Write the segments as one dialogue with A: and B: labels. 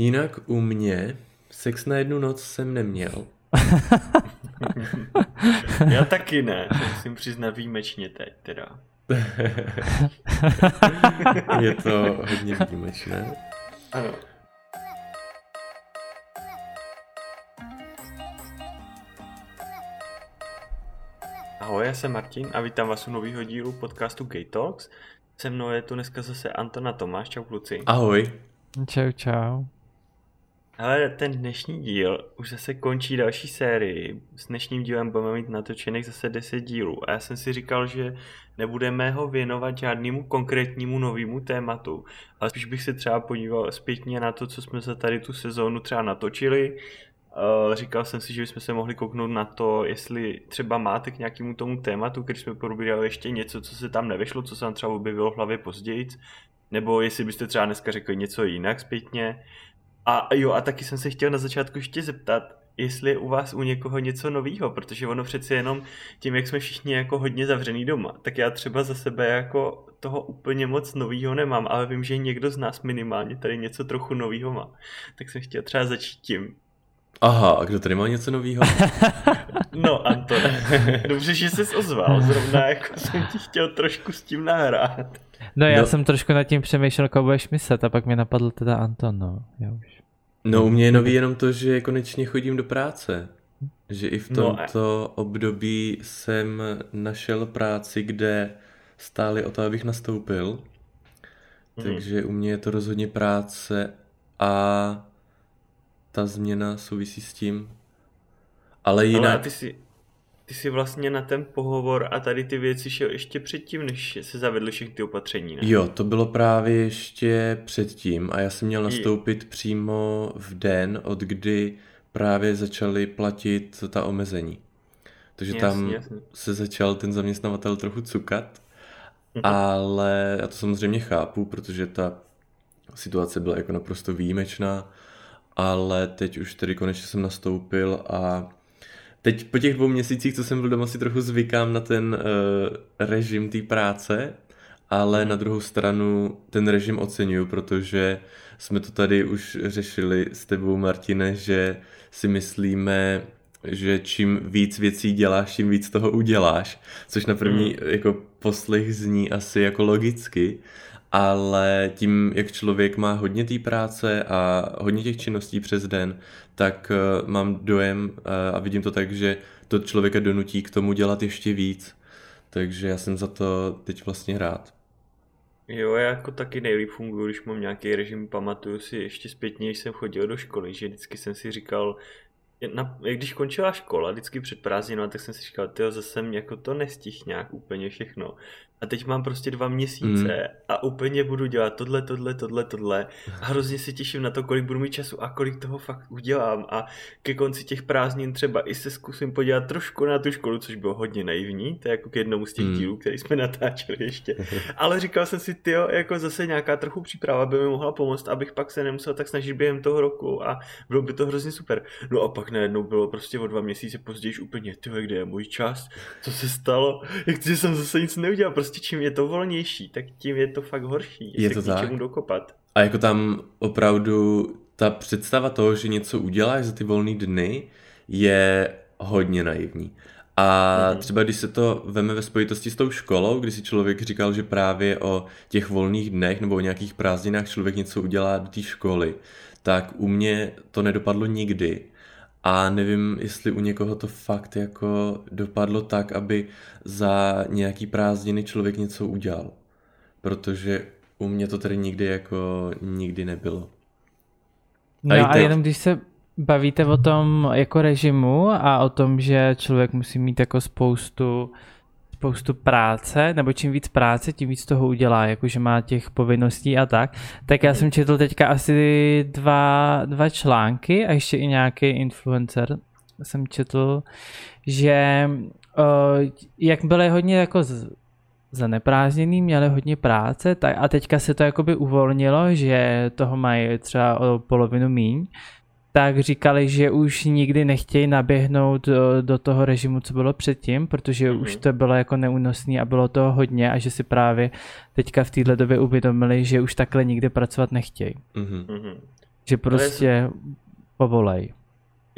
A: Jinak u mě sex na jednu noc jsem neměl.
B: Já taky ne, musím přiznat výjimečně teď teda.
A: Je to hodně výjimečné.
B: Ano. Ahoj, já jsem Martin a vítám vás u nového dílu podcastu Gay Talks. Se mnou je tu dneska zase Antona Tomáš, čau kluci.
A: Ahoj.
C: Čau, čau.
B: Ale ten dnešní díl už zase končí další sérii. S dnešním dílem budeme mít natočených zase 10 dílů. A já jsem si říkal, že nebudeme ho věnovat žádnému konkrétnímu novému tématu, ale spíš bych se třeba podíval zpětně na to, co jsme za tady tu sezónu třeba natočili. Uh, říkal jsem si, že bychom se mohli kouknout na to, jestli třeba máte k nějakému tomu tématu, když jsme probírali ještě něco, co se tam nevešlo, co se nám třeba objevilo v hlavě později, nebo jestli byste třeba dneska řekli něco jinak zpětně. A jo, a taky jsem se chtěl na začátku ještě zeptat, jestli je u vás u někoho něco nového, protože ono přeci jenom tím, jak jsme všichni jako hodně zavřený doma, tak já třeba za sebe jako toho úplně moc nového nemám, ale vím, že někdo z nás minimálně tady něco trochu nového má. Tak jsem chtěl třeba začít tím.
A: Aha, a kdo tady má něco nového?
B: no, Anton, dobře, že jsi ozval, zrovna jako jsem ti chtěl trošku s tím nahrát.
C: No já no. jsem trošku nad tím přemýšlel, koho budeš myslet a pak mi napadl teda Anton, no. Já už.
A: No u mě je nový jenom to, že konečně chodím do práce. Že i v tomto no, období jsem našel práci, kde stáli o to, abych nastoupil. Mm. Takže u mě je to rozhodně práce a ta změna souvisí s tím. Ale jinak...
B: Ale ty jsi, ty jsi vlastně na ten pohovor a tady ty věci šel ještě předtím, než se zavedly všechny ty opatření, ne?
A: Jo, to bylo právě ještě předtím a já jsem měl nastoupit je. přímo v den, od kdy právě začaly platit ta omezení. Takže jasně, tam jasně. se začal ten zaměstnavatel trochu cukat, mhm. ale já to samozřejmě chápu, protože ta situace byla jako naprosto výjimečná, ale teď už tedy konečně jsem nastoupil a Teď po těch dvou měsících, co jsem byl doma, si trochu zvykám na ten uh, režim té práce, ale na druhou stranu ten režim oceňuju, protože jsme to tady už řešili s tebou, Martine, že si myslíme, že čím víc věcí děláš, tím víc toho uděláš, což na první mm. jako poslech zní asi jako logicky, ale tím, jak člověk má hodně té práce a hodně těch činností přes den, tak uh, mám dojem uh, a vidím to tak, že to člověka donutí k tomu dělat ještě víc. Takže já jsem za to teď vlastně rád.
B: Jo, já jako taky nejlíp funguji, když mám nějaký režim, pamatuju si ještě zpětně, když jsem chodil do školy, že vždycky jsem si říkal, na, když končila škola, vždycky před prázdninou, tak jsem si říkal, ty zase mě jako to nestih nějak úplně všechno. A teď mám prostě dva měsíce mm. a úplně budu dělat tohle, tohle, tohle, tohle. A hrozně se těším na to, kolik budu mít času a kolik toho fakt udělám. A ke konci těch prázdnin třeba i se zkusím podívat trošku na tu školu, což bylo hodně naivní. To je jako k jednomu z těch mm. dílů, který jsme natáčeli ještě. Ale říkal jsem si, ty jako zase nějaká trochu příprava by mi mohla pomoct, abych pak se nemusel tak snažit během toho roku a bylo by to hrozně super. No a pak najednou bylo prostě o dva měsíce později úplně, ty kde je můj čas? Co se stalo? Jak jsem zase nic neudělal? Prostě prostě čím je to volnější, tak tím je to fakt horší.
A: Je to tak.
B: dokopat.
A: A jako tam opravdu ta představa toho, že něco uděláš za ty volné dny, je hodně naivní. A mm-hmm. třeba když se to veme ve spojitosti s tou školou, kdy si člověk říkal, že právě o těch volných dnech nebo o nějakých prázdninách člověk něco udělá do té školy, tak u mě to nedopadlo nikdy. A nevím, jestli u někoho to fakt jako dopadlo tak, aby za nějaký prázdniny člověk něco udělal. Protože u mě to tady nikdy jako nikdy nebylo.
C: No a, a jenom když se bavíte o tom jako režimu a o tom, že člověk musí mít jako spoustu spoustu práce, nebo čím víc práce, tím víc toho udělá, jakože má těch povinností a tak. Tak já jsem četl teďka asi dva, dva články a ještě i nějaký influencer jsem četl, že uh, jak byly hodně jako z, zaneprázdněný, měli hodně práce tak, a teďka se to jakoby uvolnilo, že toho mají třeba o polovinu míň, tak říkali, že už nikdy nechtějí naběhnout do, do toho režimu, co bylo předtím, protože mm-hmm. už to bylo jako neúnosný a bylo toho hodně a že si právě teďka v této době uvědomili, že už takhle nikdy pracovat nechtějí.
A: Mm-hmm.
C: Že prostě povolej.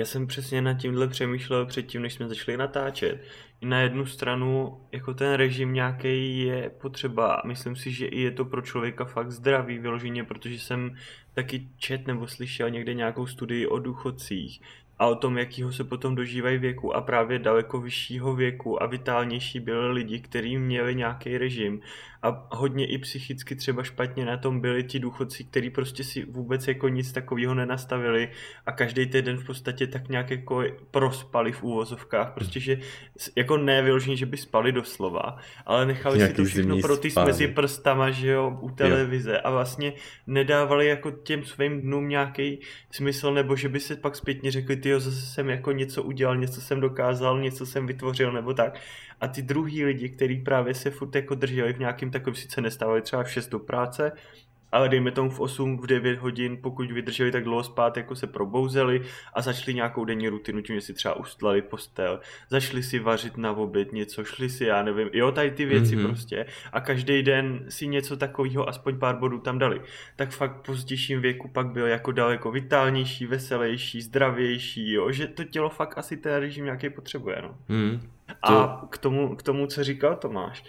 B: Já jsem přesně nad tímhle přemýšlel předtím, než jsme začali natáčet. Na jednu stranu, jako ten režim nějaký je potřeba. Myslím si, že i je to pro člověka fakt zdravý vyloženě, protože jsem taky čet nebo slyšel někde nějakou studii o důchodcích, a o tom, jakýho se potom dožívají věku a právě daleko vyššího věku a vitálnější byli lidi, kteří měli nějaký režim a hodně i psychicky třeba špatně na tom byli ti důchodci, kteří prostě si vůbec jako nic takového nenastavili a každý den v podstatě tak nějak jako prospali v úvozovkách, prostě že jako ne vyloženě, že by spali doslova, ale nechali Nějaký si to všechno pro ty mezi prstama, že jo, u televize. A vlastně nedávali jako těm svým dnům nějaký smysl, nebo že by se pak zpětně řekli, ty zase jsem jako něco udělal, něco jsem dokázal, něco jsem vytvořil nebo tak. A ty druhý lidi, kteří právě se furt jako drželi v nějakým takovým, sice nestávali třeba v 6 do práce, ale dejme tomu v 8, v 9 hodin, pokud vydrželi tak dlouho spát, jako se probouzeli a začali nějakou denní rutinu, tím, že si třeba ustlali postel, začali si vařit na oběd něco, šli si, já nevím, jo, tady ty věci mm-hmm. prostě a každý den si něco takového, aspoň pár bodů tam dali. Tak fakt v pozdějším věku pak byl jako daleko vitálnější, veselější, zdravější, jo, že to tělo fakt asi ten režim nějaký potřebuje, no. Mm. To... A k tomu, k tomu, co říkal Tomáš,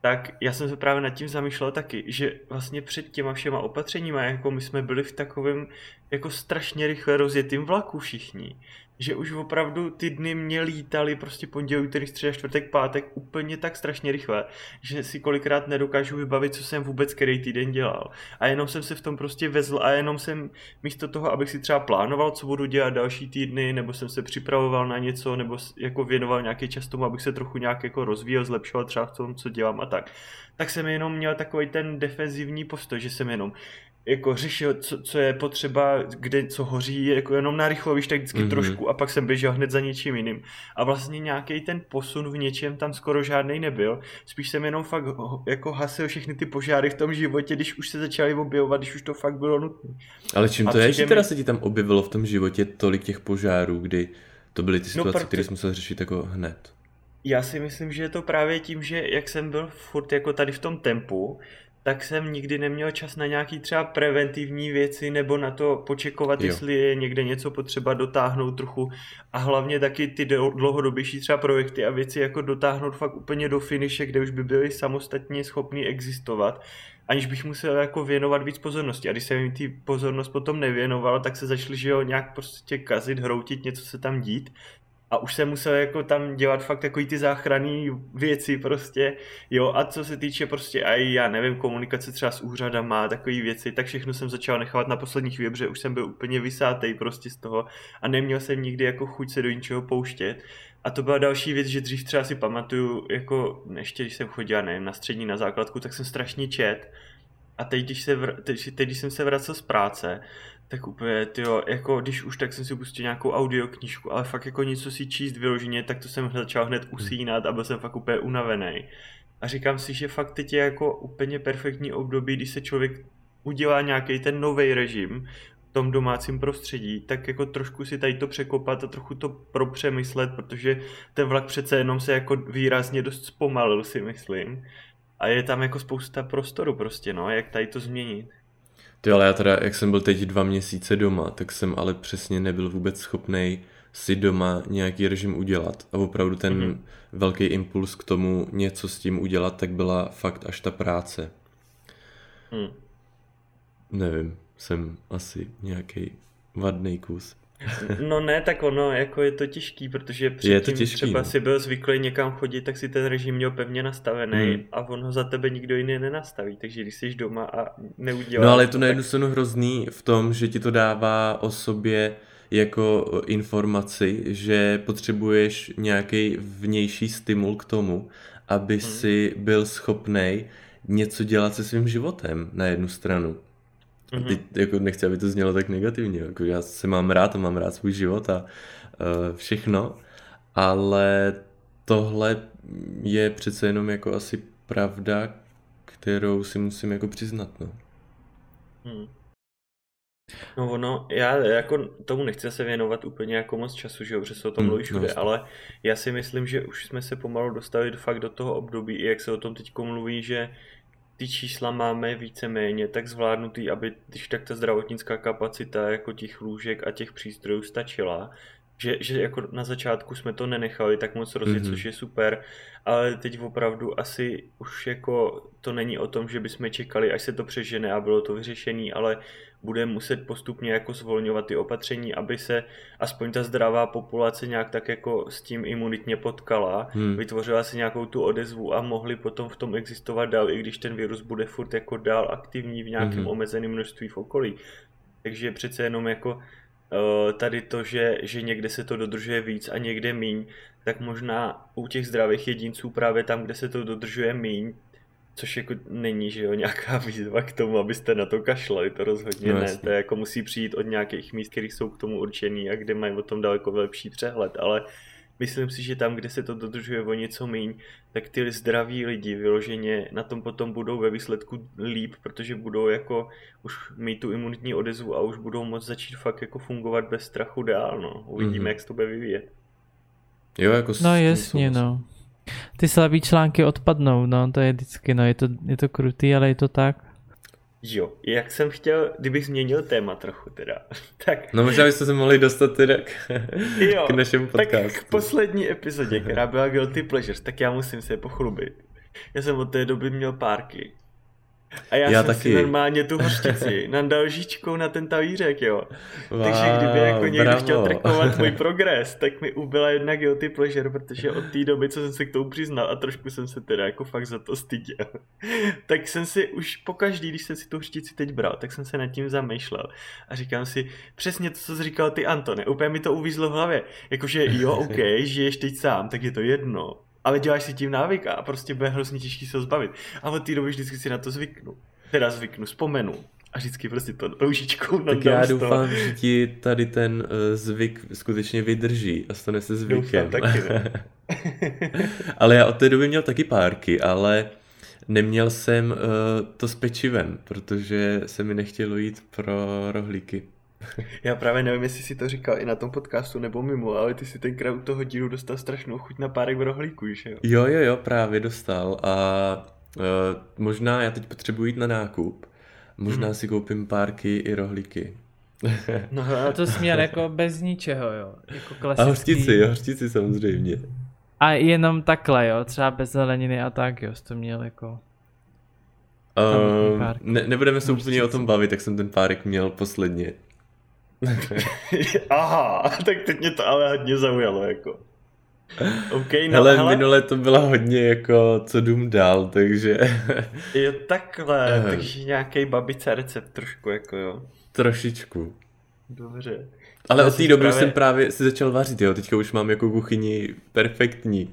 B: tak já jsem se právě nad tím zamýšlel taky, že vlastně před těma všema opatřeníma, jako my jsme byli v takovém jako strašně rychle rozjetým vlaku všichni, že už opravdu ty dny mě lítaly prostě pondělí, úterý, středa, čtvrtek, pátek úplně tak strašně rychle, že si kolikrát nedokážu vybavit, co jsem vůbec který týden dělal. A jenom jsem se v tom prostě vezl a jenom jsem místo toho, abych si třeba plánoval, co budu dělat další týdny, nebo jsem se připravoval na něco, nebo jako věnoval nějaký čas tomu, abych se trochu nějak jako rozvíjel, zlepšoval třeba v tom, co dělám a tak. Tak jsem jenom měl takový ten defenzivní postoj, že jsem jenom jako řešil, co, co je potřeba, kde co hoří, jako jenom na rychlo, víš, tak vždycky mm-hmm. trošku a pak jsem běžel hned za něčím jiným. A vlastně nějaký ten posun v něčem tam skoro žádný nebyl. Spíš jsem jenom fakt jako hasil všechny ty požáry v tom životě, když už se začaly objevovat, když už to fakt bylo nutné.
A: Ale čím a to je, že teda mi... se ti tam objevilo v tom životě tolik těch požárů, kdy to byly ty no, situace, no, proto... které jsi musel řešit jako hned?
B: Já si myslím, že je to právě tím, že jak jsem byl furt jako tady v tom tempu, tak jsem nikdy neměl čas na nějaký třeba preventivní věci nebo na to počekovat, jo. jestli je někde něco potřeba dotáhnout trochu a hlavně taky ty dlouhodobější třeba projekty a věci jako dotáhnout fakt úplně do finiše, kde už by byly samostatně schopný existovat aniž bych musel jako věnovat víc pozornosti. A když jsem jim ty pozornost potom nevěnoval, tak se začali, že jo, nějak prostě kazit, hroutit, něco se tam dít a už jsem musel jako tam dělat fakt takový ty záchranné věci prostě, jo, a co se týče prostě aj, já nevím, komunikace třeba s úřadama, takové věci, tak všechno jsem začal nechávat na poslední chvíli, protože už jsem byl úplně vysátej prostě z toho a neměl jsem nikdy jako chuť se do ničeho pouštět. A to byla další věc, že dřív třeba si pamatuju, jako ještě když jsem chodil, nevím, na střední, na základku, tak jsem strašně čet. A teď, když, se vr- teď, teď, když jsem se vracel z práce, tak úplně, tyjo, jako když už tak jsem si pustil nějakou audioknížku, ale fakt jako něco si číst vyloženě, tak to jsem začal hned hmm. usínat a byl jsem fakt úplně unavený. A říkám si, že fakt teď je jako úplně perfektní období, když se člověk udělá nějaký ten nový režim v tom domácím prostředí, tak jako trošku si tady to překopat a trochu to propřemyslet, protože ten vlak přece jenom se jako výrazně dost zpomalil, si myslím. A je tam jako spousta prostoru prostě, no, jak tady to změnit.
A: Ty ale já teda, jak jsem byl teď dva měsíce doma, tak jsem ale přesně nebyl vůbec schopný si doma nějaký režim udělat. A opravdu ten mm-hmm. velký impuls k tomu něco s tím udělat, tak byla fakt až ta práce. Mm. Nevím, jsem asi nějaký vadný kus.
B: No ne, tak ono, jako je to těžký, protože předtím je to těžký, třeba no. si byl zvyklý někam chodit, tak si ten režim měl pevně nastavený hmm. a on ho za tebe nikdo jiný nenastaví, takže když jsi doma a neuděláš...
A: No ale je to na jednu stranu hrozný v tom, že ti to dává o sobě jako informaci, že potřebuješ nějaký vnější stimul k tomu, aby hmm. si byl schopný něco dělat se svým životem na jednu stranu. Mm-hmm. Teď jako nechci, aby to znělo tak negativně. Jako já se mám rád a mám rád svůj život a uh, všechno, ale tohle je přece jenom jako asi pravda, kterou si musím jako přiznat, no. Hmm.
B: No ono, já jako tomu nechci se věnovat úplně jako moc času, že jo, protože se o tom hmm, mluví všude, no, ale já si myslím, že už jsme se pomalu dostali fakt do toho období, i jak se o tom teď mluví, že ty čísla máme víceméně tak zvládnutý, aby když tak ta zdravotnická kapacita jako těch lůžek a těch přístrojů stačila, že, že jako na začátku jsme to nenechali tak moc rozjet, mm-hmm. což je super, ale teď opravdu asi už jako to není o tom, že bychom čekali, až se to přežene a bylo to vyřešené, ale budeme muset postupně jako zvolňovat ty opatření, aby se aspoň ta zdravá populace nějak tak jako s tím imunitně potkala, hmm. vytvořila si nějakou tu odezvu a mohli potom v tom existovat dál, i když ten virus bude furt jako dál aktivní v nějakém hmm. omezeném množství v okolí. Takže přece jenom jako tady to, že, že někde se to dodržuje víc a někde míň, tak možná u těch zdravých jedinců právě tam, kde se to dodržuje míň, což jako není, že jo, nějaká výzva k tomu, abyste na to kašlali, to rozhodně no, ne, to jako musí přijít od nějakých míst, které jsou k tomu určený a kde mají o tom daleko lepší přehled, ale myslím si, že tam, kde se to dodržuje o něco míň, tak ty zdraví lidi vyloženě na tom potom budou ve výsledku líp, protože budou jako už mít tu imunitní odezvu a už budou moct začít fakt jako fungovat bez strachu dál, no. Uvidíme, mm-hmm. jak se to bude vyvíjet.
A: Jo, jako
C: No jasně, no. Ty slabý články odpadnou, no, to je vždycky, no, je to, je to krutý, ale je to tak.
B: Jo, jak jsem chtěl, kdybych změnil téma trochu teda, tak...
A: No možná byste se mohli dostat teda k, jo, k našemu podcastu.
B: Tak k poslední epizodě, která byla Guilty Pleasures, tak já musím se pochlubit. Já jsem od té doby měl párky. A já, já jsem taky. si normálně tu hořčici nandal žíčkou na ten tavířek, jo. Wow, Takže kdyby jako někdo bravo. chtěl trikovat můj progres, tak mi ubyla jedna guilty pleasure, protože od té doby, co jsem se k tomu přiznal a trošku jsem se teda jako fakt za to styděl, tak jsem si už po každý, když jsem si tu hořčici teď bral, tak jsem se nad tím zamýšlel a říkám si, přesně to, co jsi říkal ty Antone, úplně mi to uvízlo v hlavě, jakože jo, OK, žiješ teď sám, tak je to jedno, ale děláš si tím návyk a prostě bude hrozně těžký se ho zbavit. A od té doby vždycky si na to zvyknu. Teda zvyknu, vzpomenu. A vždycky prostě to roužičkou
A: Tak já doufám, že ti tady ten uh, zvyk skutečně vydrží a stane se zvykem.
B: Doufám, taky, ne?
A: ale já od té doby měl taky párky, ale neměl jsem uh, to s pečivem, protože se mi nechtělo jít pro rohlíky.
B: Já právě nevím, jestli si to říkal i na tom podcastu nebo mimo, ale ty si tenkrát u toho dílu dostal strašnou chuť na párek v rohlíku, že jo?
A: Jo, jo, jo, právě dostal a uh, možná já teď potřebuji jít na nákup. Možná hmm. si koupím párky i rohlíky.
C: no a to směr jako bez ničeho, jo. Jako
A: klasický... A hořtici, jo, hořtici samozřejmě.
C: A jenom takhle, jo, třeba bez zeleniny a tak, jo, to měl jako...
A: Um, ne, nebudeme se úplně o tom bavit, jak jsem ten párek měl posledně.
B: Aha, tak teď mě to ale hodně zaujalo, jako.
A: Okay, no, hele, hele, minule to bylo hodně jako co dům dál, takže...
B: je takhle, takže nějaký babice recept trošku, jako jo.
A: Trošičku.
B: Dobře.
A: Ale od té doby právě... jsem právě si začal vařit, jo, teďka už mám jako kuchyni perfektní.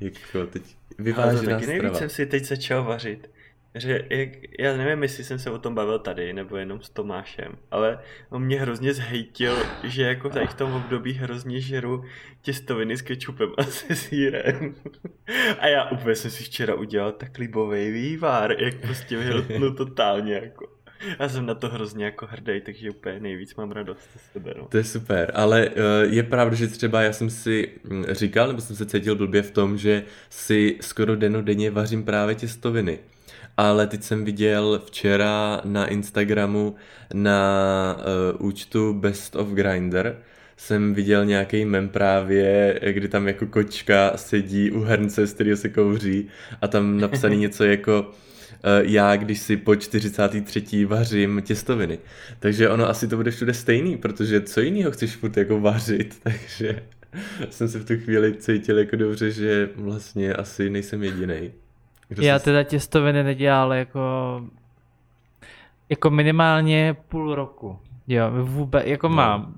A: Jako teď vyvážená strava. taky
B: nejvíc jsem si teď začal vařit že jak, já nevím, jestli jsem se o tom bavil tady, nebo jenom s Tomášem, ale on mě hrozně zhejtil, že jako tady v tom období hrozně žeru těstoviny s kečupem a se sírem. A já úplně jsem si včera udělal tak libový vývar, jak prostě vyhrotnu totálně jako. Já jsem na to hrozně jako hrdý, takže úplně nejvíc mám radost z sebe. No.
A: To je super, ale uh, je pravda, že třeba já jsem si hm, říkal, nebo jsem se cítil blbě v tom, že si skoro denodenně vařím právě těstoviny ale teď jsem viděl včera na Instagramu na uh, účtu Best of Grinder jsem viděl nějaký mem právě, kdy tam jako kočka sedí u hrnce, z kterého se kouří a tam napsaný něco jako uh, já, když si po 43. vařím těstoviny. Takže ono asi to bude všude stejný, protože co jiného chceš furt jako vařit, takže jsem se v tu chvíli cítil jako dobře, že vlastně asi nejsem jediný.
C: Kdo Já teda těstoviny nedělal jako jako minimálně půl roku. Jo, vůbec, jako no. mám.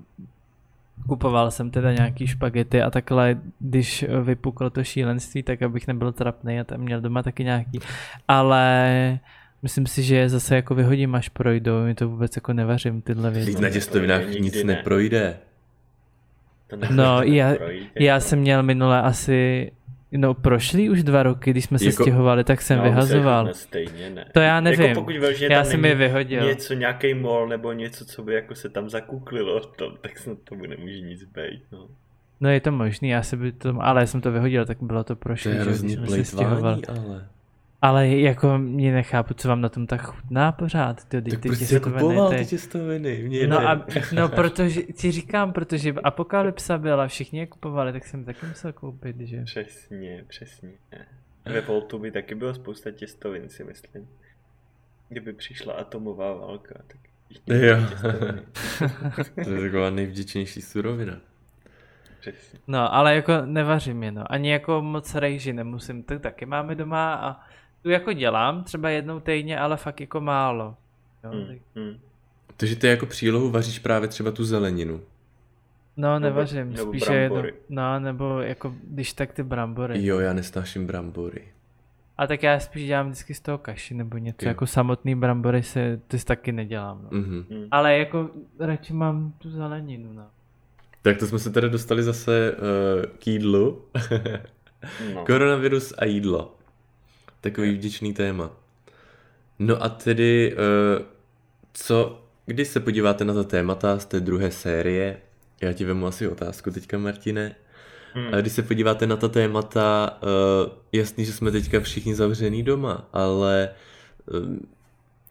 C: Kupoval jsem teda nějaký špagety a takhle, když vypuklo to šílenství, tak abych nebyl trapný a tam měl doma taky nějaký. Ale myslím si, že zase jako vyhodím, až projdou, mi to vůbec jako nevařím tyhle věci.
A: na těstovinách nic ne. neprojde.
C: No, já, já jsem měl minule asi No prošly už dva roky, když jsme se jako, stěhovali, tak jsem no, vyhazoval.
B: Stejně ne.
C: To já nevím, jako pokud já jsem je vyhodil.
B: Něco, nějaký mol nebo něco, co by jako se tam zakuklilo, to, tak snad tomu nemůže nic být. No.
C: no je to možný, já se by to, ale já jsem to vyhodil, tak bylo to prošlý.
A: To je hrozně se stěhovali. ale...
C: Ale jako mě nechápu, co vám na tom tak chutná pořád.
A: Ty, ty tak proč jsi kupoval ty těstoviny? Mě
C: no, a, no, protože ti říkám, protože apokalypsa byla, všichni je kupovali, tak jsem taky musel koupit, že?
B: Přesně, přesně. Ve Voltu by taky bylo spousta těstovin, si myslím. Kdyby přišla atomová válka, tak
A: Jo. to je taková nejvděčnější surovina.
C: Přesně. No, ale jako nevařím je, no. Ani jako moc rejži nemusím, to taky máme doma a tu jako dělám třeba jednou týdně, ale fakt jako málo. Jo, hmm, tak...
A: hmm. Takže ty jako přílohu vaříš právě třeba tu zeleninu.
C: No, nevařím, nebo, spíše jedno, no, nebo jako když tak ty brambory.
A: Jo, já nesnáším brambory.
C: A tak já spíš dělám vždycky z toho kaši nebo něco, jo. jako samotný brambory se, to si taky nedělám. No. Mm-hmm. Ale jako radši mám tu zeleninu, no.
A: Tak to jsme se tady dostali zase uh, k jídlu. no. Koronavirus a jídlo. Takový vděčný téma. No a tedy, uh, co, když se podíváte na ta témata z té druhé série, já ti vemu asi otázku teďka, Martine. Hmm. A když se podíváte na ta témata, uh, jasný, že jsme teďka všichni zavřený doma, ale uh,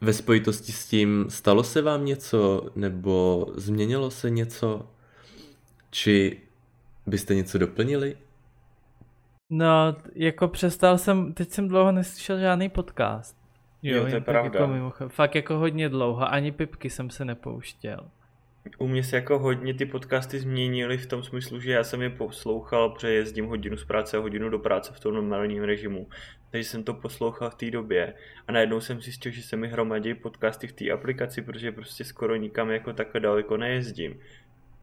A: ve spojitosti s tím stalo se vám něco, nebo změnilo se něco? Či byste něco doplnili?
C: No, jako přestal jsem, teď jsem dlouho neslyšel žádný podcast.
B: Jo, jo to je pravda.
C: Jako mimo, fakt jako hodně dlouho, ani pipky jsem se nepouštěl.
B: U mě se jako hodně ty podcasty změnily v tom smyslu, že já jsem je poslouchal, protože jezdím hodinu z práce a hodinu do práce v tom normálním režimu. Takže jsem to poslouchal v té době a najednou jsem zjistil, že se mi hromadí podcasty v té aplikaci, protože prostě skoro nikam jako takhle daleko nejezdím.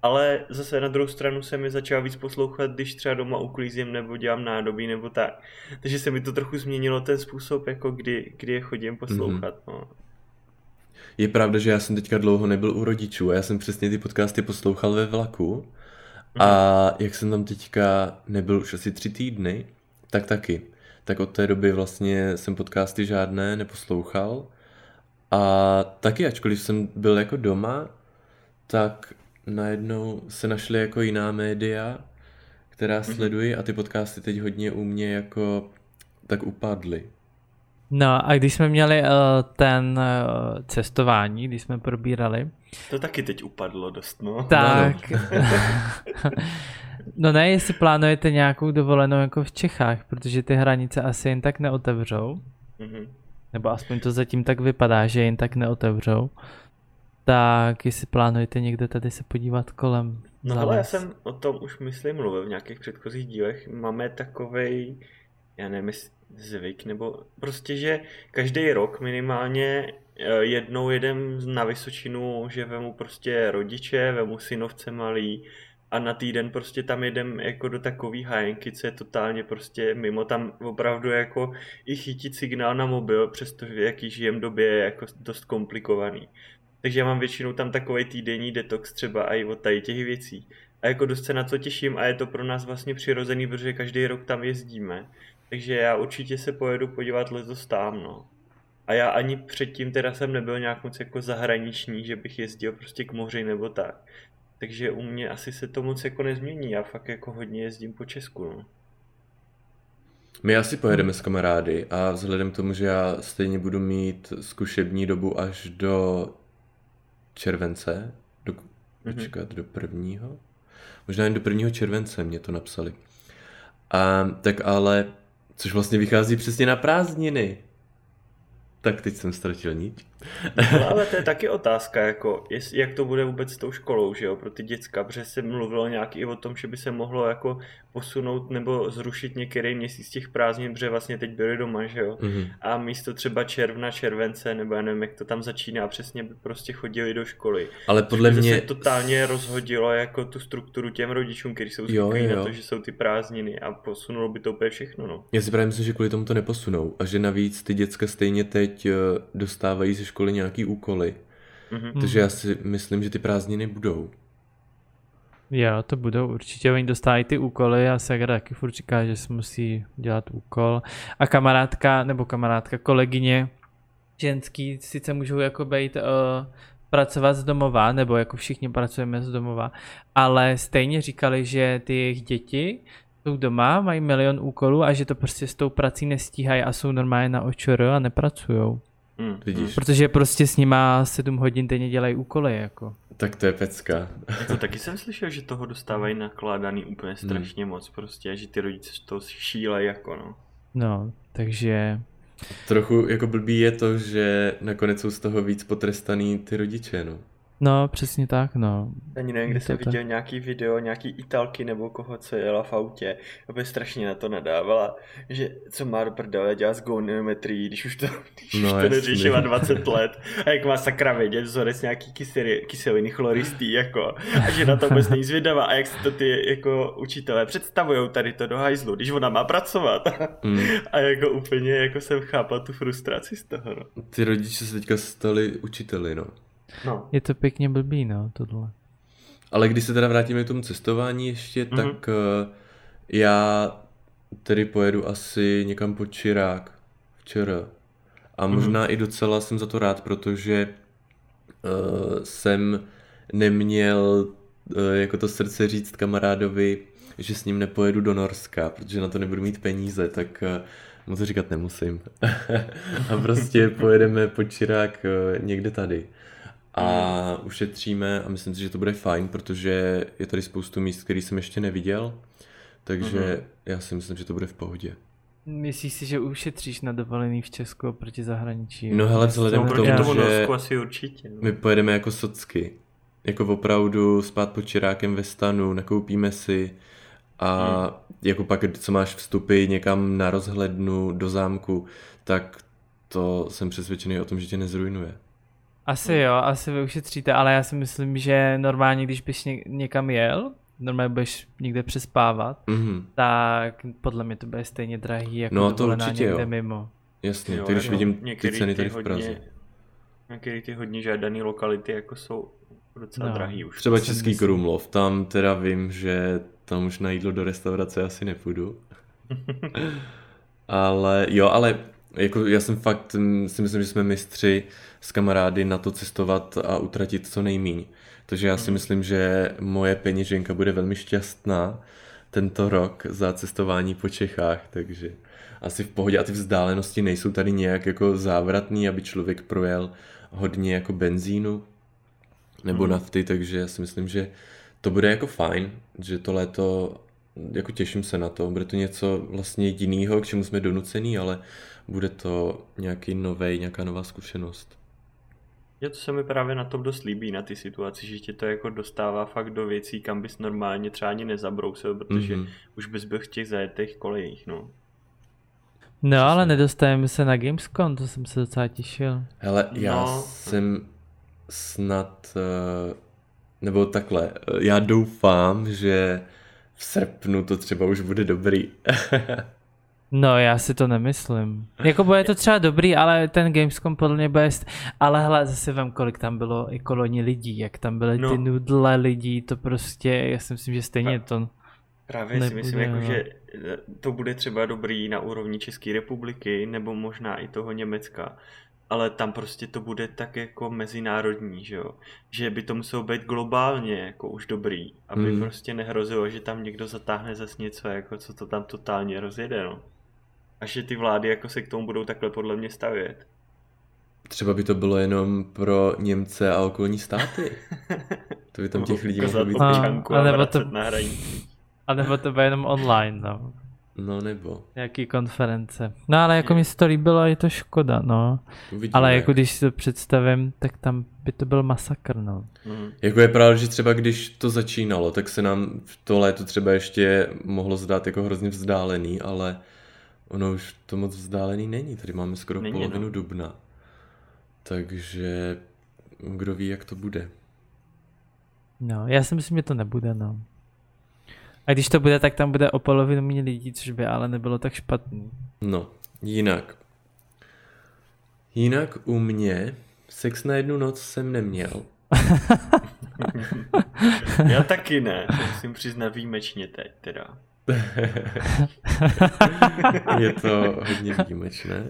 B: Ale zase na druhou stranu se mi začal víc poslouchat, když třeba doma uklízím nebo dělám nádobí nebo tak. Takže se mi to trochu změnilo ten způsob, jako kdy, kdy je chodím poslouchat. Mm-hmm. No.
A: Je pravda, že já jsem teďka dlouho nebyl u rodičů a já jsem přesně ty podcasty poslouchal ve vlaku a mhm. jak jsem tam teďka nebyl už asi tři týdny, tak taky. Tak od té doby vlastně jsem podcasty žádné neposlouchal a taky, ačkoliv jsem byl jako doma, tak najednou se našly jako jiná média, která mm-hmm. sleduji a ty podcasty teď hodně u mě jako tak upadly.
C: No a když jsme měli uh, ten uh, cestování, když jsme probírali.
B: To taky teď upadlo dost, no.
C: Tak. No, no. no ne, jestli plánujete nějakou dovolenou jako v Čechách, protože ty hranice asi jen tak neotevřou. Mm-hmm. Nebo aspoň to zatím tak vypadá, že jen tak neotevřou. Tak jestli plánujete někde tady se podívat kolem.
B: No ale já jsem o tom už myslím mluvil v nějakých předchozích dílech. Máme takovej, já nevím, zvyk, nebo prostě, že každý rok minimálně eh, jednou jedem na Vysočinu, že vemu prostě rodiče, vemu synovce malý a na týden prostě tam jedem jako do takový hajenky, co je totálně prostě mimo, tam opravdu jako i chytit signál na mobil, přestože jaký žijem době je jako dost komplikovaný. Takže já mám většinou tam takový týdenní detox třeba i od tady těch věcí. A jako dost se na to těším a je to pro nás vlastně přirozený, protože každý rok tam jezdíme. Takže já určitě se pojedu podívat letos tam, no. A já ani předtím teda jsem nebyl nějak moc jako zahraniční, že bych jezdil prostě k moři nebo tak. Takže u mě asi se to moc jako nezmění, já fakt jako hodně jezdím po Česku, no.
A: My asi pojedeme s kamarády a vzhledem k tomu, že já stejně budu mít zkušební dobu až do července, do, mm-hmm. počkat, do prvního? Možná jen do prvního července mě to napsali. A, tak ale Což vlastně vychází přesně na prázdniny. Tak teď jsem ztratil nič.
B: No, ale to je taky otázka, jako, jest, jak to bude vůbec s tou školou, že jo, pro ty děcka, protože se mluvilo nějak i o tom, že by se mohlo jako posunout nebo zrušit některý měsíc těch prázdnin, protože vlastně teď byli doma, že jo, mm-hmm. a místo třeba června, července, nebo já nevím, jak to tam začíná, přesně by prostě chodili do školy.
A: Ale podle
B: mě...
A: se
B: totálně rozhodilo jako tu strukturu těm rodičům, kteří jsou zvyklí na to, že jsou ty prázdniny a posunulo by to úplně všechno, no.
A: Já si právě myslím, že kvůli tomu to neposunou a že navíc ty děcka stejně teď eh, dostávají ze školy nějaký úkoly. Mm-hmm. Takže já si myslím, že ty prázdniny budou.
C: Jo, to budou určitě, oni dostávají ty úkoly a Segra taky furt říká, že si musí dělat úkol. A kamarádka, nebo kamarádka, kolegyně ženský sice můžou jako být uh, pracovat z domova, nebo jako všichni pracujeme z domova, ale stejně říkali, že ty jejich děti jsou doma, mají milion úkolů a že to prostě s tou prací nestíhají a jsou normálně na očor a nepracujou.
A: Hmm. Vidíš.
C: Protože prostě s nima 7 hodin denně dělají úkoly, jako.
A: Tak to je pecka.
B: to taky jsem slyšel, že toho dostávají nakládaný úplně hmm. strašně hmm. moc prostě a že ty rodiče to šílejí jako no.
C: No, takže...
A: Trochu jako blbý je to, že nakonec jsou z toho víc potrestaný ty rodiče, no.
C: No, přesně tak, no.
B: Ani nevím, kde jsem viděl tak. nějaký video, nějaký Italky nebo koho, co jela v autě, aby strašně na to nadávala, že co má do prdele dělat s goniometrií, když už to, když no, už to neřešila 20 let a jak má sakra vědět vzorec nějaký kyseliny, kyseliny chloristý, jako, a že na to vůbec není zvědavá a jak si to ty jako učitelé představují tady to do hajzlu, když ona má pracovat. Mm. A jako úplně jako jsem chápal tu frustraci z toho, no.
A: Ty rodiče se teďka stali učiteli, no.
C: No. Je to pěkně blbý, no, tohle.
A: Ale když se teda vrátíme k tomu cestování ještě, mm-hmm. tak uh, já tedy pojedu asi někam pod Čirák včera. A mhm. možná mm-hmm. i docela jsem za to rád, protože uh, jsem neměl uh, jako to srdce říct kamarádovi, že s ním nepojedu do Norska, protože na to nebudu mít peníze, tak uh, mu to říkat nemusím. a prostě pojedeme pod Čirák uh, někde tady a ušetříme a myslím si, že to bude fajn, protože je tady spoustu míst, který jsem ještě neviděl, takže mm-hmm. já si myslím, že to bude v pohodě.
C: Myslíš si, že ušetříš na dovolený v Česku proti zahraničí?
A: No hele, vzhledem k tomu, tomu že
B: asi určitě, no.
A: my pojedeme jako socky. Jako opravdu spát pod čirákem ve stanu, nakoupíme si a hmm. jako pak, co máš vstupy někam na rozhlednu do zámku, tak to jsem přesvědčený o tom, že tě nezrujnuje.
C: Asi jo, asi vy ušetříte, ale já si myslím, že normálně, když bys ně, někam jel, normálně budeš někde přespávat, mm-hmm. tak podle mě to bude stejně drahý, jako no, to určitě, někde jo. mimo.
A: Jasně, jo, ty když vidím ty ceny tady v Praze.
B: Některé ty hodně žádané lokality jako jsou docela no. drahý už.
A: Třeba Český Krumlov, tam teda vím, že tam už na jídlo do restaurace asi nepůjdu. ale jo, ale jako já jsem fakt, mm, si myslím, že jsme mistři s kamarády na to cestovat a utratit co nejmíň. Takže já si mhm. myslím, že moje peněženka bude velmi šťastná tento rok za cestování po Čechách, takže asi v pohodě a ty vzdálenosti nejsou tady nějak jako závratný, aby člověk projel hodně jako benzínu nebo mm. nafty, takže já si myslím, že to bude jako fajn, že to léto, jako těším se na to, bude to něco vlastně jiného, k čemu jsme donucený, ale bude to nějaký nový, nějaká nová zkušenost.
B: Je to se mi právě na tom dost líbí, na ty situaci, že tě to jako dostává fakt do věcí, kam bys normálně třeba ani nezabrousil, protože mm-hmm. už bys byl v těch zajetých kolejích, no.
C: No, ale nedostajeme se na Gamescom, to jsem se docela těšil.
A: Hele, já no. jsem snad, eh, nebo takhle, eh, já doufám, že v srpnu to třeba už bude dobrý.
C: No, já si to nemyslím. Jako bude to třeba dobrý, ale ten Gamescom podle mě bude... Ale hele, zase vím, kolik tam bylo i koloni lidí, jak tam byly no. ty nudle lidí, to prostě, já si myslím, že stejně to...
B: Právě nebude, si myslím, jako, že to bude třeba dobrý na úrovni České republiky, nebo možná i toho Německa, ale tam prostě to bude tak jako mezinárodní, že jo? Že by to muselo být globálně jako už dobrý, aby mm. prostě nehrozilo, že tam někdo zatáhne zase něco, jako co to tam totálně rozjede, no. A že ty vlády jako se k tomu budou takhle podle mě stavět.
A: Třeba by to bylo jenom pro Němce a okolní státy. To by tam těch lidí mohlo být. A,
C: a, nebo to, a nebo to bude jenom online, no.
A: No nebo.
C: Jaký konference. No ale jako mi se to líbilo, je to škoda, no. Uvidíme, ale jako jak. když si to představím, tak tam by to byl masakr, no.
A: Mm. Jako je pravda, že třeba když to začínalo, tak se nám to léto třeba ještě mohlo zdát jako hrozně vzdálený, ale ono už to moc vzdálený není. Tady máme skoro není, polovinu no. dubna. Takže kdo ví, jak to bude.
C: No, já si myslím, že to nebude, no. A když to bude, tak tam bude o polovinu méně lidí, což by ale nebylo tak špatný.
A: No, jinak. Jinak u mě sex na jednu noc jsem neměl.
B: Já taky ne, musím přiznat výjimečně teď teda.
A: Je to hodně výjimečné.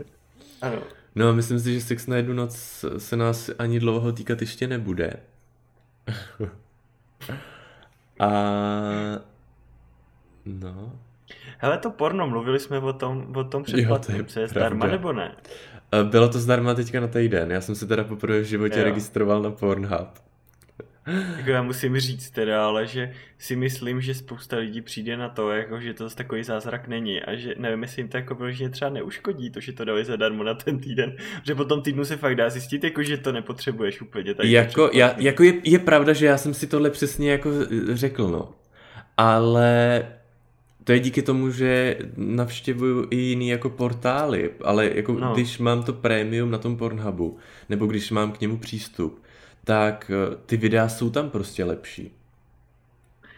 B: Ano.
A: No a myslím si, že sex na jednu noc se nás ani dlouho týkat ještě nebude. a No.
B: Hele, to porno, mluvili jsme o tom, o tom předplatku, co je zdarma nebo ne?
A: Bylo to zdarma teďka na týden, já jsem se teda poprvé v životě jo. registroval na Pornhub.
B: Jako já musím říct teda, ale že si myslím, že spousta lidí přijde na to, jako, že to takový zázrak není a že nevím, jestli jim to jako vyloženě třeba neuškodí, to, že to dali zadarmo na ten týden, že potom týdnu se fakt dá zjistit, jako, že to nepotřebuješ úplně.
A: Tady jako, já, jako je, je, pravda, že já jsem si tohle přesně jako řekl, no. Ale to je díky tomu, že navštěvuju i jiný jako portály, ale jako no. když mám to prémium na tom Pornhubu, nebo když mám k němu přístup, tak eh, ty videa jsou tam prostě lepší.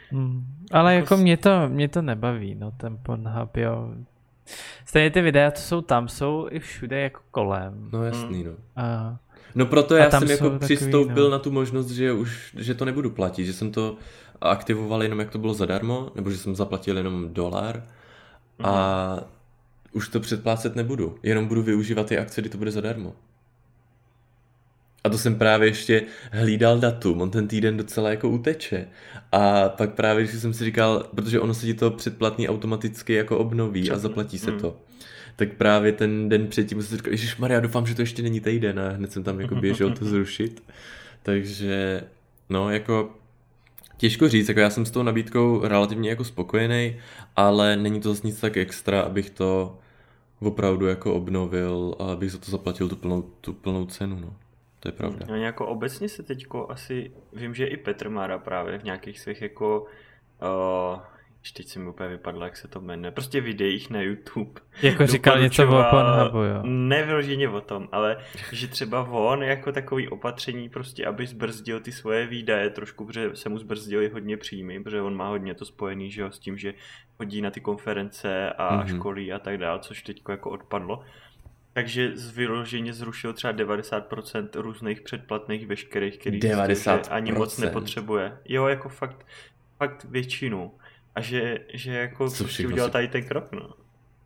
C: Hmm. Ale jako, jako mě to, mě to nebaví, no ten Pornhub, jo. Stejně ty videa, co jsou tam, jsou i všude jako kolem.
A: No jasný, no. A, no proto já jsem jako takový, přistoupil no. na tu možnost, že už, že to nebudu platit, že jsem to aktivoval jenom jak to bylo zadarmo, nebo že jsem zaplatil jenom dolar a mm. už to předplácet nebudu, jenom budu využívat ty akce, kdy to bude zadarmo. A to jsem právě ještě hlídal datum, on ten týden docela jako uteče. A pak právě, když jsem si říkal, protože ono se ti to předplatný automaticky jako obnoví a zaplatí se mm. to. Tak právě ten den předtím jsem si říkal, Ježíš Maria, doufám, že to ještě není týden a hned jsem tam jako běžel to zrušit. Takže, no jako Těžko říct, jako já jsem s tou nabídkou relativně jako spokojený, ale není to zase nic tak extra, abych to opravdu jako obnovil a abych za to zaplatil tu plnou, tu plnou cenu, no. To je pravda.
B: No jako obecně se teďko asi, vím, že i Petr Mára právě v nějakých svých jako uh, teď se mi úplně vypadlo, jak se to jmenuje, prostě videích na YouTube.
C: Jako říkal něco o Pornhubu, jo.
B: Nevyloženě o tom, ale že třeba on jako takový opatření prostě, aby zbrzdil ty svoje výdaje trošku, protože se mu zbrzdili hodně příjmy, protože on má hodně to spojený, že jo, s tím, že chodí na ty konference a mm-hmm. školy a tak dále, což teď jako odpadlo. Takže z vyloženě zrušil třeba 90% různých předplatných veškerých, který 90%. ani moc nepotřebuje. Jo, jako fakt, fakt většinu a že, že jako Co prostě udělal tady ten krok, no.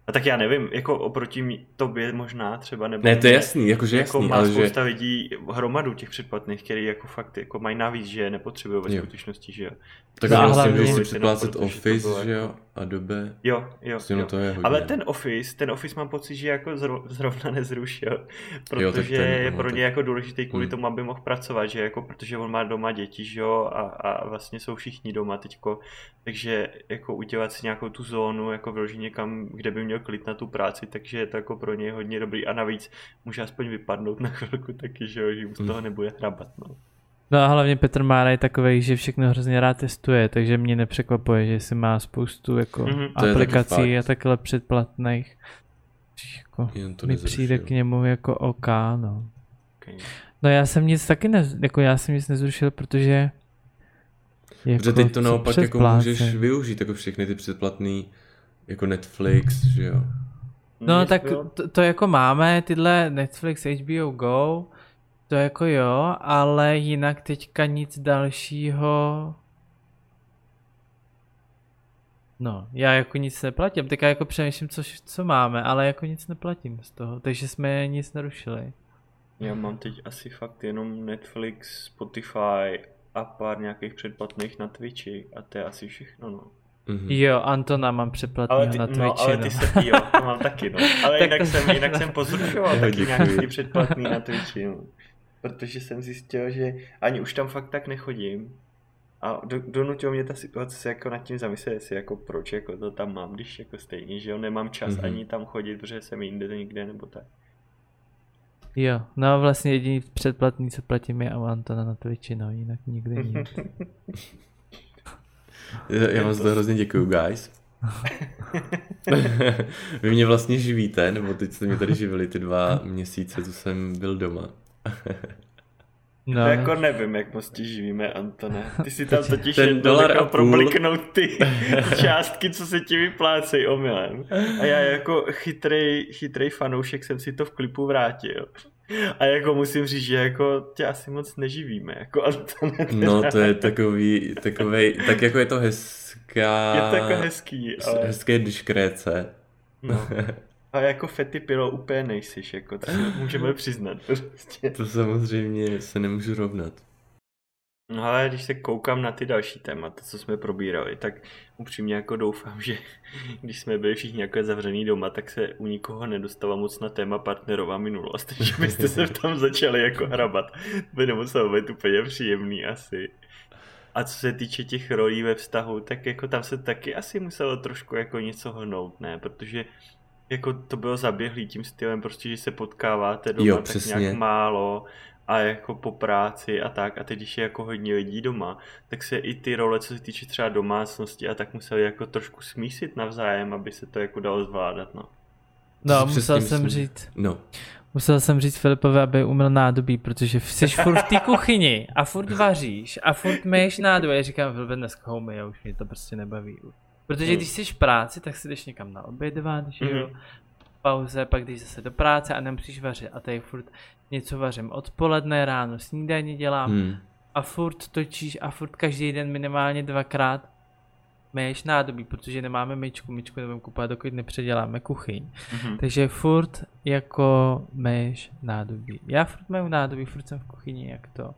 B: A tak já nevím, jako oproti tobě možná třeba, nebo...
A: Ne, to je jasný, jakože
B: jako
A: jasný,
B: má ale spousta že... lidí hromadu těch předplatných, který jako fakt jako mají navíc, že nepotřebují ve skutečnosti, že jo.
A: Tak já vlastně můžeš si předplácet Office, že jo, jako- Adobe.
B: Jo, jo,
A: vlastně jo.
B: To je hodně. Ale ten Office, ten Office mám pocit, že jako zrovna nezrušil, protože jo, ten, je pro ně jako důležitý kvůli hmm. tomu, aby mohl pracovat, že jako, protože on má doma děti, že jo, a, a vlastně jsou všichni doma teďko, takže jako udělat si nějakou tu zónu, jako vyložit někam, kde by měl klid na tu práci, takže je to jako pro ně hodně dobrý a navíc může aspoň vypadnout na chvilku taky, že jo, že mu z toho hmm. nebude hrabat, no.
C: No a hlavně Petr Mára je takový, že všechno hrozně rád testuje, takže mě nepřekvapuje, že si má spoustu jako mm-hmm. aplikací a takhle předplatných. Jako, mi přijde k němu jako OK, no. Okay. No já jsem nic taky ne, jako já jsem nic nezrušil, protože
A: jako, Protože teď to naopak jako můžeš využít jako všechny ty předplatný jako Netflix, že jo.
C: No tak to, to jako máme, tyhle Netflix, HBO Go, to jako jo, ale jinak teďka nic dalšího... No, já jako nic neplatím, teďka jako přemýšlím, co, co máme, ale jako nic neplatím z toho, takže jsme nic nerušili.
B: Já mám teď asi fakt jenom Netflix, Spotify a pár nějakých předplatných na Twitchi a to je asi všechno, no.
C: Mm-hmm. Jo, Antona mám předplatného na Twitchi.
B: No, ale ty no. se, jo, to mám taky, no. Ale jinak, jsem, jinak jsem pozrušoval taky nějaký předplatný na Twitchi, no protože jsem zjistil, že ani už tam fakt tak nechodím. A do, donutilo mě ta situace se jako nad tím zamyslet, jestli jako proč jako to tam mám, když jako stejně, že jo, nemám čas mm-hmm. ani tam chodit, protože jsem jinde někde nebo tak.
C: Jo, no vlastně jediný předplatný, co platím je u Antona na Twitchi, no jinak nikdy nic.
A: Já vám za to hrozně děkuju, guys. Vy mě vlastně živíte, nebo teď jste mě tady živili ty dva měsíce, co jsem byl doma.
B: No. jako nevím, jak moc ti živíme, Antone. Ty si tam totiž jen dolar probliknout ty částky, co se ti vyplácejí omylem. A já jako chytrej, chytrej fanoušek jsem si to v klipu vrátil. A jako musím říct, že jako tě asi moc neživíme, jako Antone.
A: No to je takový, takovej, tak jako je to hezká...
B: Je to jako hezký,
A: ale... Hezké diskréce.
B: No. A jako fety pilo úplně nejsiš, jako to můžeme přiznat. Prostě.
A: To samozřejmě se nemůžu rovnat.
B: No ale když se koukám na ty další témata, co jsme probírali, tak upřímně jako doufám, že když jsme byli všichni jako zavřený doma, tak se u nikoho nedostala moc na téma partnerová minulost, že byste se tam začali jako hrabat. To by nemuselo být úplně příjemný asi. A co se týče těch rolí ve vztahu, tak jako tam se taky asi muselo trošku jako něco hnout, ne? Protože jako to bylo zaběhlý tím stylem, prostě, že se potkáváte doma jo, tak nějak málo a jako po práci a tak a teď když je jako hodně lidí doma, tak se i ty role, co se týče třeba domácnosti a tak museli jako trošku smísit navzájem, aby se to jako dalo zvládat, no.
C: No, musel jsem myslím. říct. No. Musel jsem říct Filipovi, aby umyl nádobí, protože jsi furt v té kuchyni a furt vaříš a furt myješ nádobí. Já říkám, Filipe, dneska ho myj, už mě to prostě nebaví. Protože hmm. když jsi v práci, tak si jdeš někam na obědvat, že jo, mm-hmm. pauze, pak jdeš zase do práce a nemusíš vařit. A tady furt něco vařím odpoledne, ráno snídaně dělám hmm. a furt točíš a furt každý den minimálně dvakrát myješ nádobí, protože nemáme myčku, myčku nebudeme kupovat, dokud nepředěláme kuchyň. Mm-hmm. Takže furt jako myješ nádobí. Já furt mají nádobí, furt jsem v kuchyni, jak to.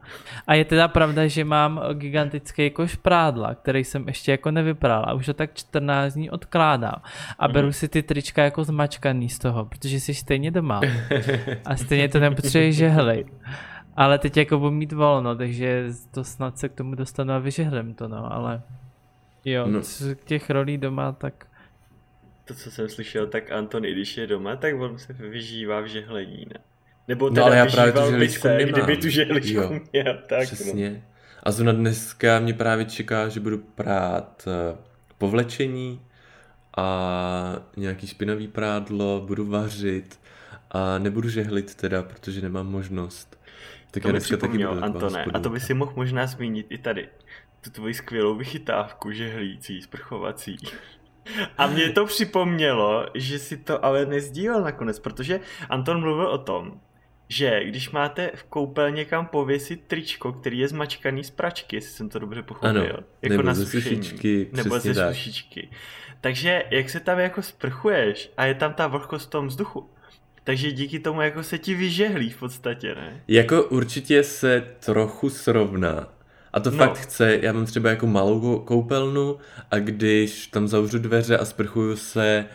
C: A je teda pravda, že mám gigantický koš prádla, který jsem ještě jako nevypral a už to tak 14 dní odkládám. A beru mm-hmm. si ty trička jako zmačkaný z toho, protože jsi stejně doma. A stejně to nepotřebuješ žehlit. Ale teď jako budu mít volno, takže to snad se k tomu dostanu a vyžehlím to, no, ale Jo, no. z těch rolí doma, tak...
B: To, co jsem slyšel, tak Anton, i když je doma, tak on se vyžívá v žehlení, ne? Nebo
A: teda no, ale já právě tu žehličku
B: se, kdyby tu žehličku jo, měl, tak no.
A: Přesně. No. A zrovna dneska mě právě čeká, že budu prát eh, povlečení a nějaký špinavý prádlo, budu vařit a nebudu žehlit teda, protože nemám možnost.
B: Tak to já dneska taky budu Antone, a to by si mohl možná zmínit i tady tu tvoji skvělou vychytávku žehlící, sprchovací. A mě to připomnělo, že si to ale nezdílel nakonec, protože Anton mluvil o tom, že když máte v koupelně kam pověsit tričko, který je zmačkaný z pračky, jestli jsem to dobře pochopil, ano,
A: jako nebo na ze sušičky,
B: nebo ze tak. sušičky. Takže jak se tam jako sprchuješ a je tam ta vlhkost v tom vzduchu, takže díky tomu jako se ti vyžehlí v podstatě, ne?
A: Jako určitě se trochu srovná, a to no. fakt chce, já mám třeba jako malou koupelnu a když tam zavřu dveře a sprchuju se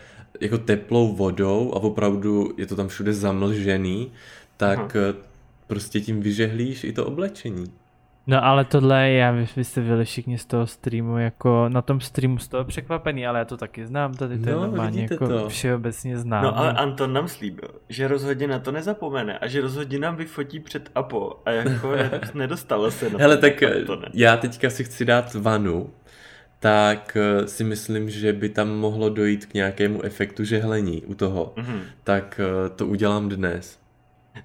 A: jako teplou vodou a opravdu je to tam všude zamlžený, tak Aha. prostě tím vyžehlíš i to oblečení.
C: No ale tohle, já vy, vy jste byli všichni z toho streamu, jako na tom streamu z toho překvapený, ale já to taky znám, tady to no, je normálně jako to. všeobecně znám.
B: No ale Anton nám slíbil, že rozhodně na to nezapomene a že rozhodně nám vyfotí před Apo a jako nedostalo se na
A: Hele, tak Antone. já teďka si chci dát vanu, tak eh, si myslím, že by tam mohlo dojít k nějakému efektu žehlení u toho. Mm-hmm. Tak eh, to udělám dnes.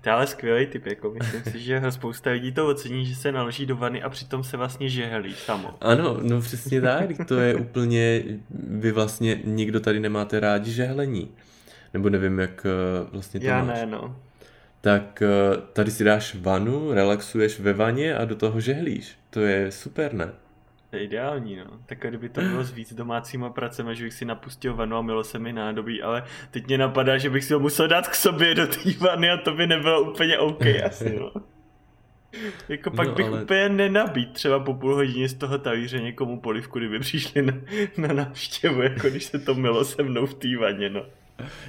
B: To je ale skvělý typ, jako myslím si, že spousta lidí to ocení, že se naloží do vany a přitom se vlastně žehlí samo.
A: Ano, no přesně tak, to je úplně, vy vlastně nikdo tady nemáte rádi žehlení. Nebo nevím, jak eh, vlastně to
B: Já
A: máš.
B: ne, no.
A: Tak eh, tady si dáš vanu, relaxuješ ve vaně a do toho žehlíš. To je super, ne?
B: To je ideální, no. Tak kdyby to bylo s víc domácíma pracemi, že bych si napustil vanu a milo se mi nádobí, ale teď mě napadá, že bych si ho musel dát k sobě do té vany a to by nebylo úplně OK asi, no. Jako pak no, bych ale... úplně nenabít třeba po půl hodině z toho talíře někomu polivku, kdyby přišli na, na návštěvu, jako když se to milo se mnou v té vaně, no.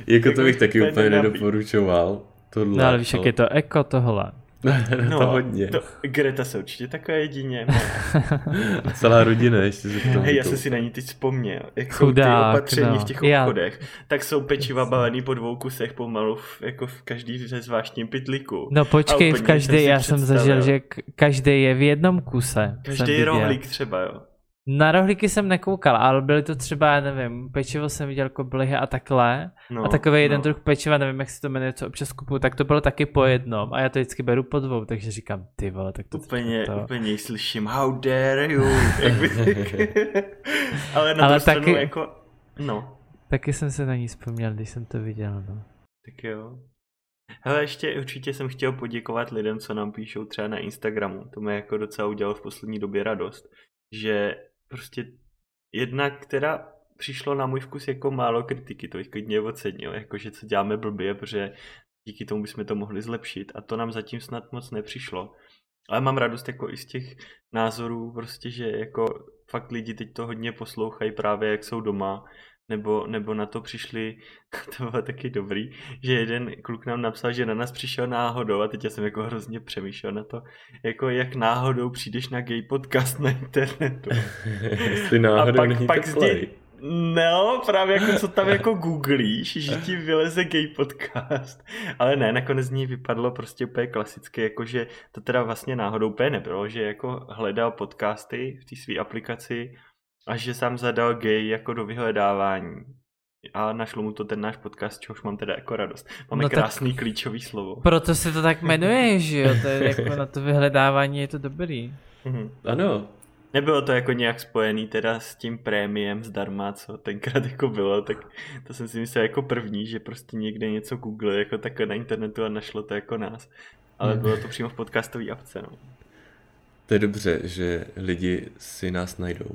A: Jako, jako to bych taky úplně nedoporučoval. Tohle,
C: no ale víš, jak je to eko tohle.
A: no, to hodně. To,
B: Greta se určitě taková jedině.
A: A celá rodina ještě se
B: tomu Hej, já jsem si na ní teď vzpomněl. Jak jsou ty opatření no. v těch obchodech, já. tak jsou pečiva balený po dvou kusech pomalu, v, jako v každý zvláštním pytliku.
C: No počkej, v každý, já jsem zažil, že každý je v jednom kuse.
B: Každý rohlík třeba, jo.
C: Na rohlíky jsem nekoukal, ale byly to třeba, já nevím, pečivo jsem viděl koblihy a takhle. No, a takový jeden no. druh pečiva, nevím, jak se to jmenuje, co občas kupuju, tak to bylo taky po jednom. A já to vždycky beru po dvou, takže říkám, ty vole, tak to
B: Úplně,
C: to...
B: úplně slyším, how dare you. ale na ale taky, jako, no.
C: Taky jsem se na ní vzpomněl, když jsem to viděl, no.
B: Tak jo. Hele, ještě určitě jsem chtěl poděkovat lidem, co nám píšou třeba na Instagramu. To mi jako docela udělalo v poslední době radost, že prostě jedna, která přišlo na můj vkus jako málo kritiky, to bych klidně ocenil, jakože co děláme blbě, protože díky tomu bychom to mohli zlepšit a to nám zatím snad moc nepřišlo. Ale mám radost jako i z těch názorů, prostě, že jako fakt lidi teď to hodně poslouchají právě jak jsou doma, nebo, nebo na to přišli, to bylo taky dobrý, že jeden kluk nám napsal, že na nás přišel náhodou a teď já jsem jako hrozně přemýšlel na to, jako jak náhodou přijdeš na gay podcast na internetu.
A: Jestli náhodou a pak, není pak zdi...
B: No, právě jako co tam jako googlíš, že ti vyleze gay podcast. Ale ne, nakonec z ní vypadlo prostě úplně klasicky, jakože to teda vlastně náhodou úplně nebylo, že jako hledal podcasty v té své aplikaci a že sám zadal gay jako do vyhledávání. A našlo mu to ten náš podcast, čehož mám teda jako radost. Máme no krásný klíčový slovo.
C: Proto se to tak jmenuje, že jo? To je jako na to vyhledávání je to dobrý.
A: Mhm. Ano.
B: Nebylo to jako nějak spojený teda s tím prémiem zdarma, co tenkrát jako bylo, tak to jsem si myslel jako první, že prostě někde něco google jako takhle na internetu a našlo to jako nás. Ale bylo to přímo v podcastové apce, no.
A: To je dobře, že lidi si nás najdou.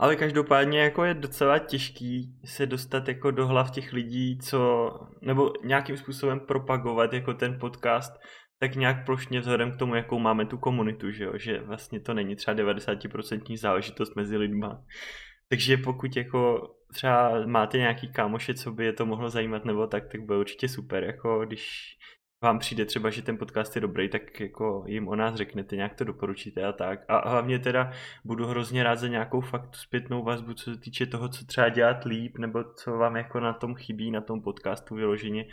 B: Ale každopádně jako je docela těžký se dostat jako do hlav těch lidí, co, nebo nějakým způsobem propagovat jako ten podcast, tak nějak plošně vzhledem k tomu, jakou máme tu komunitu, že jo? že vlastně to není třeba 90% záležitost mezi lidma. Takže pokud jako třeba máte nějaký kámoše, co by je to mohlo zajímat nebo tak, tak bude určitě super, jako když vám přijde třeba, že ten podcast je dobrý, tak jako jim o nás řeknete, nějak to doporučíte a tak. A hlavně teda budu hrozně rád za nějakou fakt zpětnou vazbu, co se týče toho, co třeba dělat líp, nebo co vám jako na tom chybí, na tom podcastu vyloženě,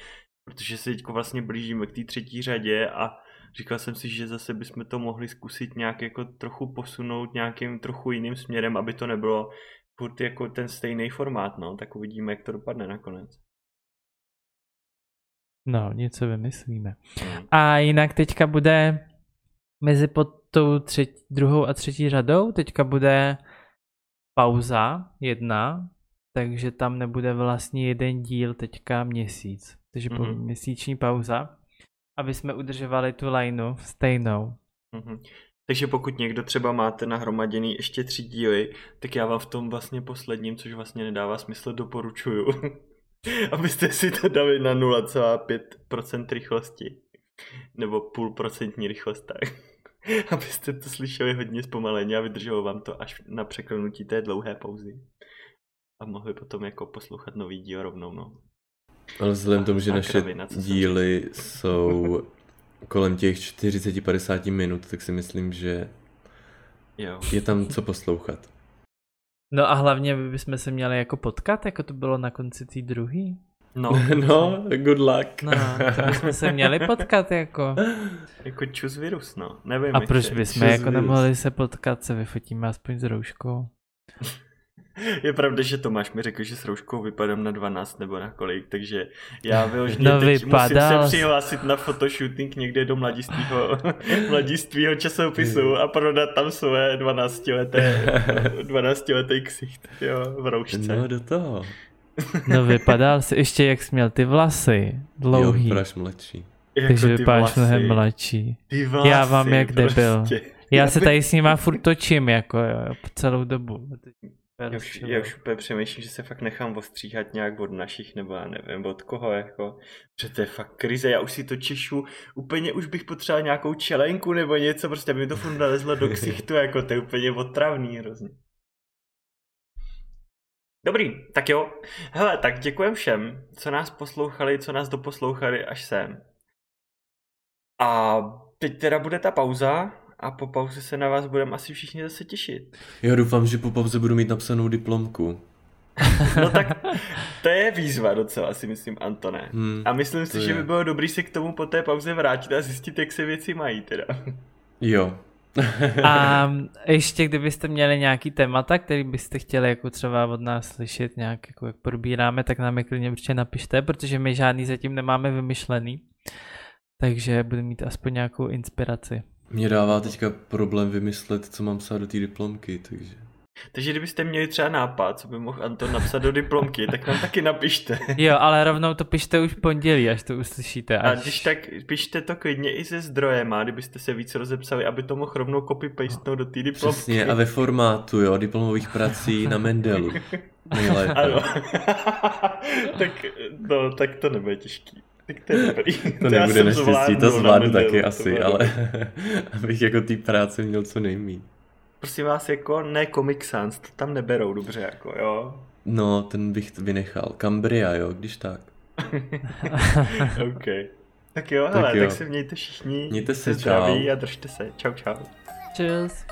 B: protože se teď vlastně blížíme k té třetí řadě a říkal jsem si, že zase bychom to mohli zkusit nějak jako trochu posunout nějakým trochu jiným směrem, aby to nebylo furt jako ten stejný formát, no, tak uvidíme, jak to dopadne nakonec.
C: No, něco vymyslíme. Hmm. A jinak teďka bude mezi pod tou třetí, druhou a třetí řadou, teďka bude pauza jedna, takže tam nebude vlastně jeden díl teďka měsíc. Takže mm-hmm. po mhm. měsíční pauza, aby jsme udržovali tu lineu stejnou.
B: Mm-hmm. Takže pokud někdo třeba máte nahromaděný ještě tři díly, tak já vám v tom vlastně posledním, což vlastně nedává smysl, doporučuju. abyste si to dali na 0,5% rychlosti. Nebo půl procentní rychlost, tak. abyste to slyšeli hodně zpomaleně a vydrželo vám to až na překlenutí té dlouhé pauzy. A mohli potom jako poslouchat nový díl rovnou, no.
A: Ale vzhledem tomu, že naše kravina, díly jsou kolem těch 40-50 minut, tak si myslím, že jo. je tam co poslouchat.
C: No a hlavně bychom se měli jako potkat, jako to bylo na konci té druhý.
A: No, no, good luck.
C: No, to bychom se měli potkat jako.
B: Jako čus virus, no. Nevím.
C: A proč bychom jako virus. nemohli se potkat, se vyfotíme aspoň s rouškou.
B: Je pravda, že Tomáš mi řekl, že s rouškou vypadám na 12 nebo na kolik, takže já vyloženě no, teď vypadal... musím se přihlásit na fotoshooting někde do mladistvého, mladistvého časopisu a prodat tam své 12 leté, 12 leté ksicht, jo, v roušce.
A: No do toho.
C: No vypadal jsi ještě, jak jsi měl ty vlasy dlouhý. Jo,
A: vypadáš mladší.
C: Jako Takže vypadáš mnohem mladší.
B: Ty vlasy,
C: Já vám jak prostě. debil. Já se tady s nima furt točím, jako jo, celou dobu.
B: Já už, já už úplně přemýšlím, že se fakt nechám ostříhat nějak od našich, nebo já nevím, od koho, jako, že to je fakt krize, já už si to češu, úplně už bych potřeboval nějakou čelenku nebo něco, prostě aby mi to furt nalezlo do ksichtu, jako to je úplně otravný hrozně. Dobrý, tak jo. Hele, tak děkujem všem, co nás poslouchali, co nás doposlouchali až sem. A teď teda bude ta pauza, a po pauze se na vás budeme asi všichni zase těšit.
A: Já doufám, že po pauze budu mít napsanou diplomku.
B: no tak to je výzva docela, si myslím, Antone. Hmm, a myslím si, je. že by bylo dobrý se k tomu po té pauze vrátit a zjistit, jak se věci mají teda.
A: Jo.
C: a ještě kdybyste měli nějaký témata, který byste chtěli jako třeba od nás slyšet, nějak jako jak probíráme, tak nám je klidně určitě napište, protože my žádný zatím nemáme vymyšlený. Takže budu mít aspoň nějakou inspiraci.
A: Mě dává teďka problém vymyslet, co mám psát do té diplomky, takže...
B: Takže kdybyste měli třeba nápad, co by mohl Anton napsat do diplomky, tak nám taky napište.
C: Jo, ale rovnou to pište už pondělí, až to uslyšíte.
B: Až... A když tak pište to klidně i se zdrojem, a kdybyste se víc rozepsali, aby to mohl rovnou copy pastenout do té diplomky.
A: Přesně, a ve formátu, jo, diplomových prací na Mendelu.
B: Nejlépe. Ano. tak, no, tak to nebude těžký. Tak to je dobrý.
A: To nebude naštěstí, to zvládnu taky asi, ale abych jako té práce měl co nejmít.
B: Prosím vás, jako ne Comic Sans, to tam neberou dobře, jako jo.
A: No, ten bych vynechal. Cambria, jo, když tak.
B: OK. Tak jo, tak hele, jo. tak se mějte všichni.
A: Mějte se,
B: čau. a držte se. Čau, čau.
C: Cheers.